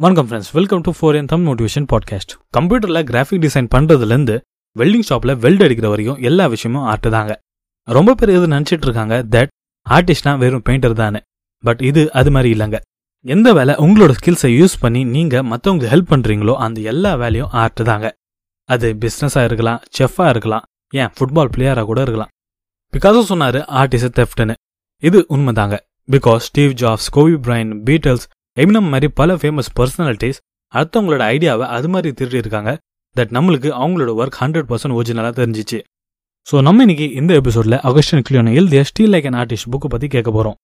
வணக்கம் friends welcome to four என் தம் மோட்டிவேஷன் பாட்காஸ்ட் கம்ப்யூட்டரில் கிராஃபிக் டிசைன் பண்ணுறதுலேருந்து வெல்டிங் ஷாப்பில் வெல்ட் அடிக்கிற வரையும் எல்லா விஷயமும் ஆர்ட் தாங்க. ரொம்ப பேர் இது நினச்சிட்டு இருக்காங்க? தட் ஆர்டிஸ்ட்னா வெறும் பெயிண்டர் தானே. பட் இது அது மாதிரி இல்லைங்க. எந்த வேலை உங்களோட ஸ்கில்ஸை யூஸ் பண்ணி நீங்கள் மற்றவங்களுக்கு ஹெல்ப் பண்ணுறீங்களோ அந்த எல்லா வேலையும் ஆர்ட் தாங்க. அது பிஸ்னஸாக இருக்கலாம் செஃப்பாக இருக்கலாம் ஏன் ஃபுட்பால் பிளேயராக கூட இருக்கலாம். பிகாஸோ சொன்னார் ஆர்டிஸ்ட் இஸ் தெஃப்ட்னு இது உண்மைதாங்க. Because Steve Jobs Kobe Bryant Beatles Eminem மாதிரி பல ஃபேமஸ் பர்சனாலிட்டிஸ் அடுத்தவங்களோட ஐடியாவை அது மாதிரி திருடி இருக்காங்க தட் நம்மளுக்கு அவங்களோட ஒர்க் ஹண்ட்ரட் பர்சன்ட் ஒரிஜினலாக தெரிஞ்சிச்சு. ஸோ நம்ம இன்னைக்கு இந்த எபிசோடில் அகஸ்டன் கிளியோன எழுதிய steal like an artist book பற்றி கேட்க போகிறோம்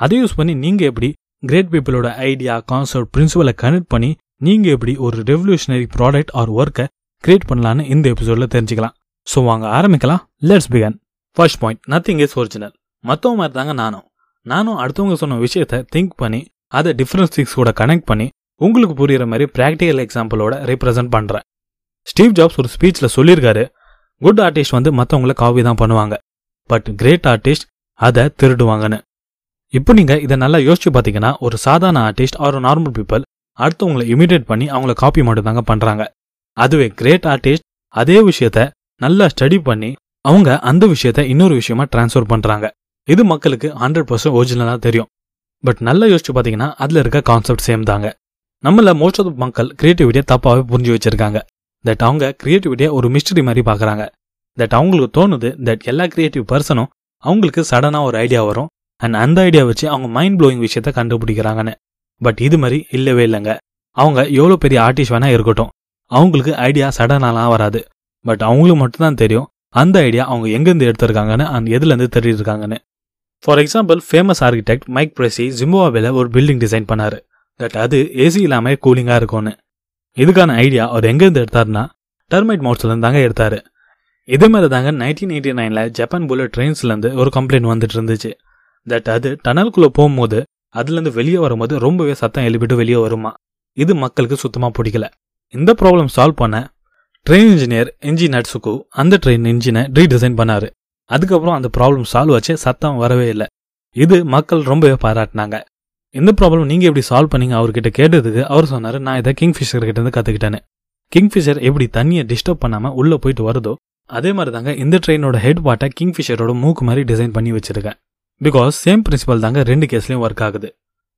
அதை யூஸ் பண்ணி நீங்கள் எப்படி கிரேட் பீப்புளோட ஐடியா கான்செப்ட் பிரின்சிபலை கனெக்ட் பண்ணி நீங்கள் எப்படி ஒரு ரெவல்யூஷனரி ப்ராடக்ட் ஆர் ஒர்க்கை கிரியேட் பண்ணலான்னு இந்த எபிசோடில் தெரிஞ்சுக்கலாம். ஸோ வாங்க ஆரம்பிக்கலாம். Let's begin first point nothing is original மற்றவங்க மாதிரி தாங்க நானும். நானும் அடுத்தவங்க சொன்ன விஷயத்த திங்க் பண்ணி அதை டிஃப்ரெண்ட் திங்ஸ் கூட கனெக்ட் பண்ணி உங்களுக்கு புரியுற மாதிரி ப்ராக்டிக்கல் எக்ஸாம்பிளோட ரெப்ரசென்ட் பண்ணுறேன் ஸ்டீவ் ஜாப்ஸ் ஒரு ஸ்பீச்சில் சொல்லியிருக்காரு குட் ஆர்டிஸ்ட் வந்து மற்றவங்கள காப்பி தான் பண்ணுவாங்க பட் கிரேட் ஆர்டிஸ்ட் அதை திருடுவாங்கன்னு. இப்போ நீங்கள் இதை நல்லா யோசிச்சு பார்த்தீங்கன்னா ஒரு சாதாரண ஆர்டிஸ்ட் ஆர் நார்மல் பீப்புள் அடுத்தவங்களை இமிடேட் பண்ணி அவங்கள காப்பி மட்டும் தாங்க பண்ணுறாங்க அதுவே கிரேட் ஆர்டிஸ்ட் அதே விஷயத்த நல்லா ஸ்டடி பண்ணி அவங்க அந்த விஷயத்த இன்னொரு விஷயமா டிரான்ஸ்ஃபர் பண்ணுறாங்க இது மக்களுக்கு ஹண்ட்ரட் பர்சன்ட் ஒரிஜினலாக தெரியும். பட் நல்லா யோசிச்சு பார்த்தீங்கன்னா அதில் இருக்க கான்செப்ட் சேம் தாங்க. நம்மள மோஸ்ட் ஆஃப் மக்கள் கிரியேட்டிவிட்டியை தப்பாகவே புரிஞ்சு வச்சிருக்காங்க. தட் அவங்க கிரியேட்டிவிட்டியை ஒரு மிஸ்டரி மாதிரி பார்க்குறாங்க தட் அவங்களுக்கு தோணுது தட் எல்லா கிரியேட்டிவ் பர்சனும் அவங்களுக்கு சடனாக ஒரு ஐடியா வரும். அண்ட் அந்த ஐடியா வச்சு அவங்க மைண்ட் ப்ளோயிங் விஷயத்த கண்டுபிடிக்கிறாங்கன்னு. பட் இது மாதிரி இல்லவே இல்லைங்க. அவங்க எவ்வளோ பெரிய ஆர்டிஸ்ட் வேணா இருக்கட்டும். அவங்களுக்கு ஐடியா சடனாலாம் வராது. பட் அவங்களுக்கு மட்டும்தான் தெரியும் அந்த ஐடியா அவங்க எங்கேருந்து எடுத்திருக்காங்கன்னு அந்த எதுலேருந்து தெரிஞ்சிருக்காங்கன்னு இருக்காங்கன்னு. For example famous architect Mick Pearce ஜிம்போவாவில் ஒரு பில்டிங் டிசைன் பண்ணார். தட் அது ஏசி இல்லாமல் கூலிங்காக இருக்கும்னு. இதுக்கான ஐடியா அவர் எங்கேருந்து எடுத்தாருன்னா டர்மைட் மவுட்ஸ்லேருந்து தாங்க எடுத்தார். இதே மாதிரி தாங்க நைன்டீன் எயிட்டி நைனில் ஜப்பான் புல்லட் ட்ரெயின்ஸ்லேருந்து ஒரு கம்ப்ளைண்ட் வந்துட்டு இருந்துச்சு. தட் அது டனலுக்குள்ளே போகும்போது அதுலேருந்து வெளியே வரும்போது ரொம்பவே சத்தம் எழுப்பிட்டு வெளியே வருமா. இது மக்களுக்கு சுத்தமாக பிடிக்கல. இந்த ப்ராப்ளம் சால்வ் பண்ண ட்ரெயின் இன்ஜினியர் என்ஜி நட்ஸுக்கு அந்த ட்ரெயின் இன்ஜினை ரீடிசைன் பண்ணாரு. அதுக்கப்புறம் அந்த ப்ராப்ளம் சால்வ் ஆச்சு. சத்தம் வரவே இல்லை. இது மக்கள் ரொம்பவே பாராட்டினாங்க. இந்த ப்ராப்ளம் நீங்க எப்படி சால்வ் பண்ணீங்க? அவர்கிட்ட கேட்டதுக்கு அவர் சொன்னாரு நான் இதை கிங்ஃபிஷர் கிட்ட இருந்து கத்துக்கிட்டேன்னு. கிங்ஃபிஷர் எப்படி தண்ணியை டிஸ்டர்ப் பண்ணாம உள்ள போயிட்டு வருதோ அதே மாதிரி தாங்க இந்த ட்ரெயினோட ஹெட் பாட்டை கிங்ஃபிஷரோட மூக்கு மாதிரி டிசைன் பண்ணி வச்சிருக்கேன். பிகாஸ் சேம் பிரின்சிபல் தாங்க ரெண்டு கேஸ்லயும் ஒர்க் ஆகுது.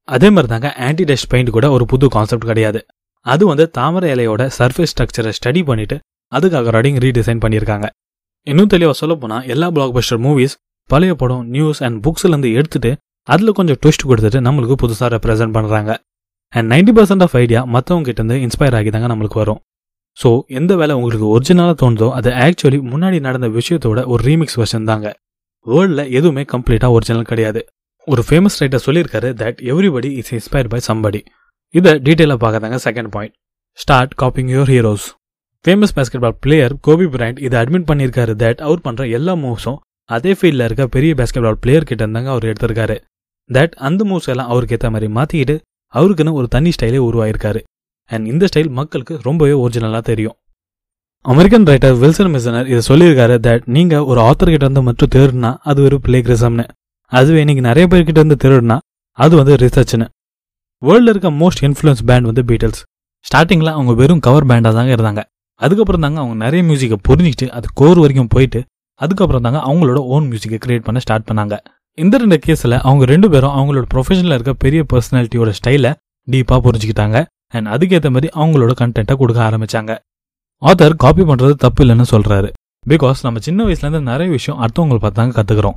அதே மாதிரி தாங்க ஆன்டி டஸ்ட் பெயிண்ட் கூட ஒரு புது கான்செப்ட் கிடையாது. அது வந்து தாமரை இலையோட சர்ஃபேஸ் ஸ்ட்ரக்சரை ஸ்டடி பண்ணிட்டு அதுக்காக ரடிங் ரீடிசைன் பண்ணியிருக்காங்க. இன்னும் தெளிவாக சொல்ல போனால் எல்லா பிளாக் பஸ்டர் மூவிஸ் பழைய படம் நியூஸ் அண்ட் புக்ஸ்லேருந்து எடுத்துட்டு அதில் கொஞ்சம் ட்விஸ்ட் கொடுத்துட்டு நம்மளுக்கு புதுசாக ரெப்ரசென்ட் பண்ணுறாங்க and ninety percent of idea மற்றவங்க கிட்டேருந்து இன்ஸ்பயர் ஆகி தாங்க நம்மளுக்கு வரும். ஸோ எந்த வேலை உங்களுக்கு ஒரிஜினலாக தோணுதோ அது ஆக்சுவலி முன்னாடி நடந்த விஷயத்தோட ஒரு ரீமிக்ஸ் வெர்ஷன் தாங்க. வேர்ல்டில் எதுவுமே கம்ப்ளீட்டாக ஒரிஜினல் கிடையாது. ஒரு ஃபேமஸ் ரைட்டர் சொல்லியிருக்காரு that everybody is inspired by somebody இதை டீட்டெயிலாக பார்க்கறாங்க second point start copying your heroes famous basketball player Kobe Bryant இதை அட்மிட் பண்ணியிருக்காரு. தட் அவர் பண்ணுற எல்லா மூவ்ஸும் அதே ஃபீல்டில் இருக்க பெரிய பேஸ்கெட் பால் பிளேயர் கிட்ட இருந்தாங்க அவர் எடுத்திருக்காரு. தட் அந்த மூவ்ஸ் எல்லாம் அவருக்கு ஏற்ற மாதிரி மாற்றிக்கிட்டு அவருக்குன்னு ஒரு தனி ஸ்டைலே உருவாயிருக்காரு. அண்ட் இந்த ஸ்டைல் மக்களுக்கு ரொம்பவே ஒரிஜினலாக தெரியும். அமெரிக்கன் ரைட்டர் வில்சன் மிசனர் இதை சொல்லியிருக்காரு. தட் நீங்கள் ஒரு ஆத்தர் கிட்ட இருந்து மட்டும் தேடுனா அது ஒரு பிளேக்ரிசம்னு அதுவே நீங்கள் நிறைய பேர்கிட்ட இருந்து தேடுனா அது வந்து ரிசர்ச்னு வேர்ல்டில் இருக்க மோஸ்ட் இன்ஃப்ளூயன்ஸ் பேண்ட் வந்து பீட்டில்ஸ் ஸ்டார்டிங்கில் அவங்க வெறும் கவர் பேண்டாக தாங்க இருந்தாங்க. அதுக்கப்புறம் தாங்க அவங்க நிறைய மியூசிக்கை புரிஞ்சிக்கிட்டு அது கோர் வரைக்கும் போயிட்டு அதுக்கப்புறம் தாங்க அவங்களோட ஓன் மியூசிக்கை கிரியேட் பண்ண ஸ்டார்ட் பண்ணாங்க. இந்த ரெண்டு கேஸில் அவங்க ரெண்டு பேரும் அவங்களோட ப்ரொஃபஷனில் இருக்க பெரிய பர்சனாலிட்டியோட ஸ்டைலை டீப்பாக புரிஞ்சுக்கிட்டாங்க. அண்ட் அதுக்கேற்ற மாதிரி அவங்களோட கண்டென்ட்டை கொடுக்க ஆரம்பித்தாங்க ஆத்தர் காப்பி பண்ணுறது தப்பு இல்லைன்னு சொல்கிறாரு பிகாஸ் நம்ம சின்ன வயசுலேருந்து நிறைய விஷயம் அடுத்தவங்களை பார்த்து தாங்க கற்றுக்குறோம்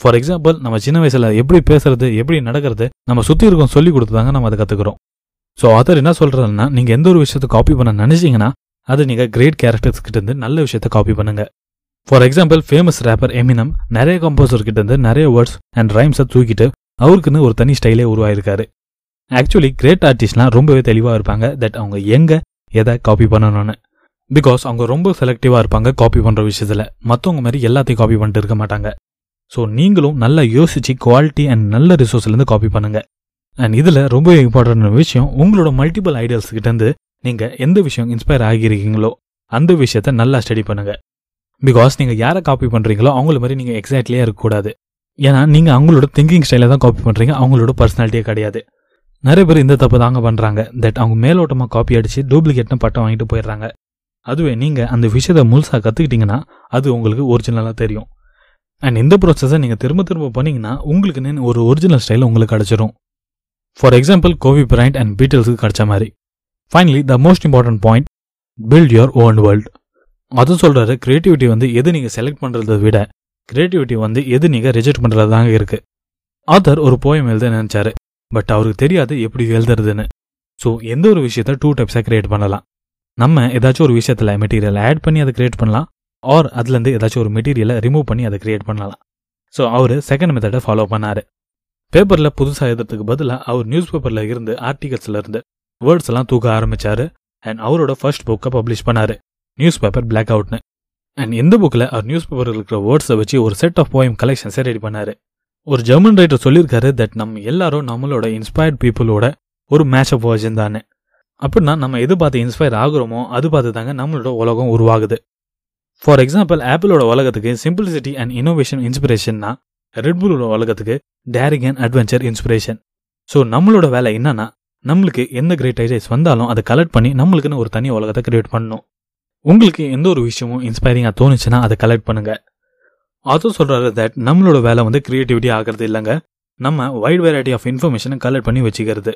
ஃபார் எக்ஸாம்பிள் நம்ம சின்ன வயசில் எப்படி பேசுறது எப்படி நடக்கிறது நம்ம சுற்றி இருக்கோம் சொல்லி கொடுத்து தாங்க நம்ம அதை கற்றுக்குறோம் ஸோ ஆத்தர் என்ன சொல்கிறதுனா நீங்கள் எந்த ஒரு விஷயத்தை காப்பி பண்ண நினச்சிங்கன்னா அது நீங்கள் கிரேட் கேரக்டர்ஸ் இருந்து நல்ல விஷயத்த காப்பி பண்ணுங்க. For example famous rapper Eminem நிறைய கம்போசர் இருந்து நிறைய வேர்ட்ஸ் அண்ட் ரைம்ஸை தூக்கிட்டு அவருக்குன்னு ஒரு தனி ஸ்டைலே உருவாயிருக்காரு. ஆக்சுவலி கிரேட் ஆர்டிஸ்ட்லாம் ரொம்பவே தெளிவாக இருப்பாங்க தட் அவங்க எங்கே எதை காப்பி பண்ணணும்னு. பிகாஸ் அவங்க ரொம்ப செலக்டிவாக இருப்பாங்க காப்பி பண்ணுற விஷயத்தில். மற்றவங்க மாதிரி எல்லாத்தையும் காப்பி பண்ணிட்டு இருக்க மாட்டாங்க. ஸோ நீங்களும் நல்லா யோசிச்சு குவாலிட்டி அண்ட் நல்ல ரிசோர்ஸ்லேருந்து காப்பி பண்ணுங்க. அண்ட் இதில் ரொம்ப இம்பார்ட்டன்ட் விஷயம் உங்களோட மல்டிபிள் ஐடியால்ஸ் கிட்டேருந்து நீங்கள் எந்த விஷயம் இன்ஸ்பயர் ஆகியிருக்கீங்களோ அந்த விஷயத்த நல்லா ஸ்டடி பண்ணுங்க. பிகாஸ் நீங்கள் யாரை காப்பி பண்ணுறீங்களோ அவங்கள மாதிரி நீங்கள் எக்ஸாக்ட்லியாக இருக்கக்கூடாது. ஏன்னா நீங்கள் அவங்களோட திங்கிங் ஸ்டைலை தான் காப்பி பண்ணுறீங்க அவங்களோட பர்சனாலிட்டியே கிடையாது. நிறைய பேர் இந்த தப்பு தாங்க பண்ணுறாங்க தட் அவங்க மேலோட்டமாக காப்பி அடித்து டூப்ளிகேட்னு பட்டம் வாங்கிட்டு போயிடுறாங்க. அதுவே நீங்கள் அந்த விஷயத்தை முழுசாக கற்றுக்கிட்டிங்கன்னா அது உங்களுக்கு ஒரிஜினலாக தெரியும். அண்ட் இந்த ப்ராசஸை நீங்கள் திரும்ப திரும்ப பண்ணிங்கன்னா உங்களுக்கு ஒரு ஒரிஜினல் ஸ்டைல் உங்களுக்கு கிடைச்சிரும். For example Kobe Bryant and பீட்டில்ஸுக்கு கிடச்ச மாதிரி. Finally the most important point build your own world அது சொல்றாரு கிரியேட்டிவிட்டி வந்து எது நீங்க செலக்ட் பண்றதை விட கிரியேட்டிவிட்டி வந்து எது நீங்க ரிஜெக்ட் பண்றது தாங்க இருக்கு. ஆத்தர் ஒரு போயம் எழுத நினைச்சாரு பட் அவருக்கு தெரியாது எப்படி எழுதுறதுன்னு. ஸோ எந்த ஒரு விஷயத்த டூ டைப்ஸாக கிரியேட் பண்ணலாம். நம்ம ஏதாச்சும் ஒரு விஷயத்துல மெட்டீரியல் ஆட் பண்ணி அதை கிரியேட் பண்ணலாம் ஆர் அதுலேருந்து ஏதாச்சும் ஒரு மெட்டீரியலை ரிமூவ் பண்ணி அதை கிரியேட் பண்ணலாம். ஸோ அவர் செகண்ட் மெத்தடை ஃபாலோ பண்ணாரு. பேப்பரில் புதுசாக எழுதுறதுக்கு பதிலாக அவர் நியூஸ் பேப்பரில் இருந்து ஆர்டிகல்ஸ்ல இருந்து வேர்ட்ஸ் எல்லாம் தூக்க ஆரம்பிச்சாரு. அண்ட் அவரோட ஃபர்ஸ்ட் புக்கை பப்ளிஷ் பண்ணாரு. நியூஸ் பேப்பர் பிளாக் அவுட்னு அண்ட் இந்த புக்கில் அவர் நியூஸ் பேப்பரில் இருக்கிற வேர்ட்ஸை வச்சு ஒரு செட் ஆஃப் போயம் கலெக்ஷன்ஸை ரெடி பண்ணாரு. ஒரு ஜெர்மன் ரைட்டர் சொல்லியிருக்காரு தட் நம்ம எல்லாரும் நம்மளோட இன்ஸ்பயர்ட் பீப்புளோட ஒரு மேட்ச் அப் வேர்ஜன் தானே அப்படின்னா நம்ம எது பார்த்து இன்ஸ்பயர் ஆகுறோமோ அது பார்த்து தாங்க நம்மளோட உலகம் உருவாகுது. ஃபார் எக்ஸாம்பிள் ஆப்பிளோட உலகத்துக்கு சிம்பிளிசிட்டி அண்ட் இன்னோவேஷன் இன்ஸ்பிரேஷன்னா ரெட்புலோட உலகத்துக்கு daring and adventure inspiration so நம்மளோட வேலை என்னன்னா நம்மளுக்கு எந்த கிரேட் ஐடியாஸ் வந்தாலும் அதை கலெக்ட் பண்ணி நம்மளுக்குன்னு ஒரு தனி உலகத்தை கிரியேட் பண்ணணும். உங்களுக்கு எந்த ஒரு விஷயமும் இன்ஸ்பைரிங்காக தோணுச்சுன்னா அதை கலெக்ட் பண்ணுங்க. அதுவும் சொல்கிறாரு தட் நம்மளோட வேலை வந்து க்ரியேட்டிவிட்டி ஆகிறது இல்லைங்க. நம்ம வைட் வெரைட்டி ஆஃப் இன்ஃபர்மேஷனை கலெக்ட் பண்ணி வச்சுக்கிறது.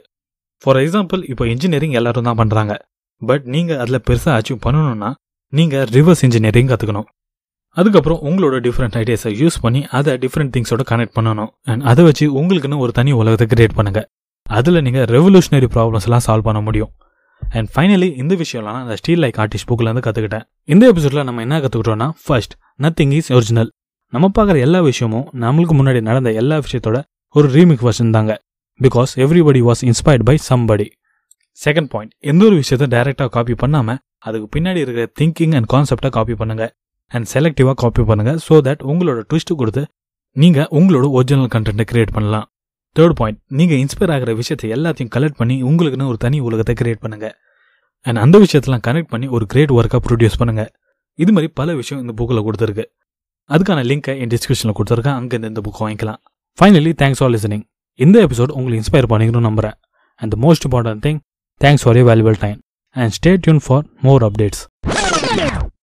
ஃபார் எக்ஸாம்பிள் இப்போ இன்ஜினியரிங் எல்லாரும் தான் பண்ணுறாங்க பட் நீங்கள் அதில் பெருசாக அச்சீவ் பண்ணணும்னா நீங்கள் ரிவர்ஸ் இன்ஜினியரிங் கற்றுக்கணும் அதுக்கப்புறம் உங்களோட டிஃப்ரெண்ட் ஐடியாஸை யூஸ் பண்ணி அதை டிஃப்ரெண்ட் திங்ஸோட கனெக்ட் பண்ணணும். அண்ட் அதை வச்சு உங்களுக்குன்னு ஒரு தனி உலகத்தை கிரியேட் பண்ணுங்கள் அதில் நீங்கள் ரெவல்யூஷனரி ப்ராப்ளம்ஸ்லாம் சால்வ் பண்ண முடியும். அண்ட் ஃபைனலி இந்த விஷயம்லாம் நான் அந்த ஸ்டீல் லைக் ஆர்டிஸ்ட் புக்லேருந்து கற்றுக்கிட்டேன் இந்த எபிசோடில் நம்ம என்ன கற்றுக்கிட்டோம்னா ஃபர்ஸ்ட் நத்திங் இஸ் ஒரிஜினல் நம்ம பார்க்குற எல்லா விஷயமும் நம்மளுக்கு முன்னாடி நடந்த எல்லா விஷயத்தோட ஒரு ரீமிக் வெர்ஷன் தாங்க. Because everybody was inspired by somebody second point எந்த ஒரு விஷயத்த டைரெக்டாக காப்பி பண்ணாமல் அதுக்கு பின்னாடி இருக்கிற திங்கிங் அண்ட் கான்செப்டை காப்பி பண்ணுங்க. அண்ட் செலக்டிவாக காப்பி பண்ணுங்க ஸோ தட் உங்களோட ட்விஸ்ட் கொடுத்து நீங்கள் உங்களோட ஒரிஜினல் கண்டென்ட்டை கிரியேட் பண்ணலாம். தேர்ட் பாயிண்ட் நீங்கள் இன்ஸ்பயர் ஆகிற விஷயத்தை எல்லாத்தையும் கலெக்ட் பண்ணி உங்களுக்குன்னு ஒரு தனி உலகத்தை கிரியேட் பண்ணுங்கள் அண்ட் அந்த விஷயத்தெல்லாம் கனெக்ட் பண்ணி ஒரு கிரேட் ஒர்க்காக ப்ரொடியூஸ் பண்ணுங்கள் இது மாதிரி பல விஷயம் இந்த புக்கில் கொடுத்துருக்கு. அதுக்கான லிங்கை என் டிஸ்கிரிப்ஷனில் கொடுத்துருக்கேன். அங்கேருந்து இந்த புக் வாங்கிக்கலாம். ஃபைனலி தேங்க்ஸ் ஃபார் லிசனிங் இந்த எபிசோட் உங்களுக்கு இன்ஸ்பயர் பண்ணிக்கணும்னு நம்புறேன். And the most important thing thanks for you valuable time and stay tuned for more updates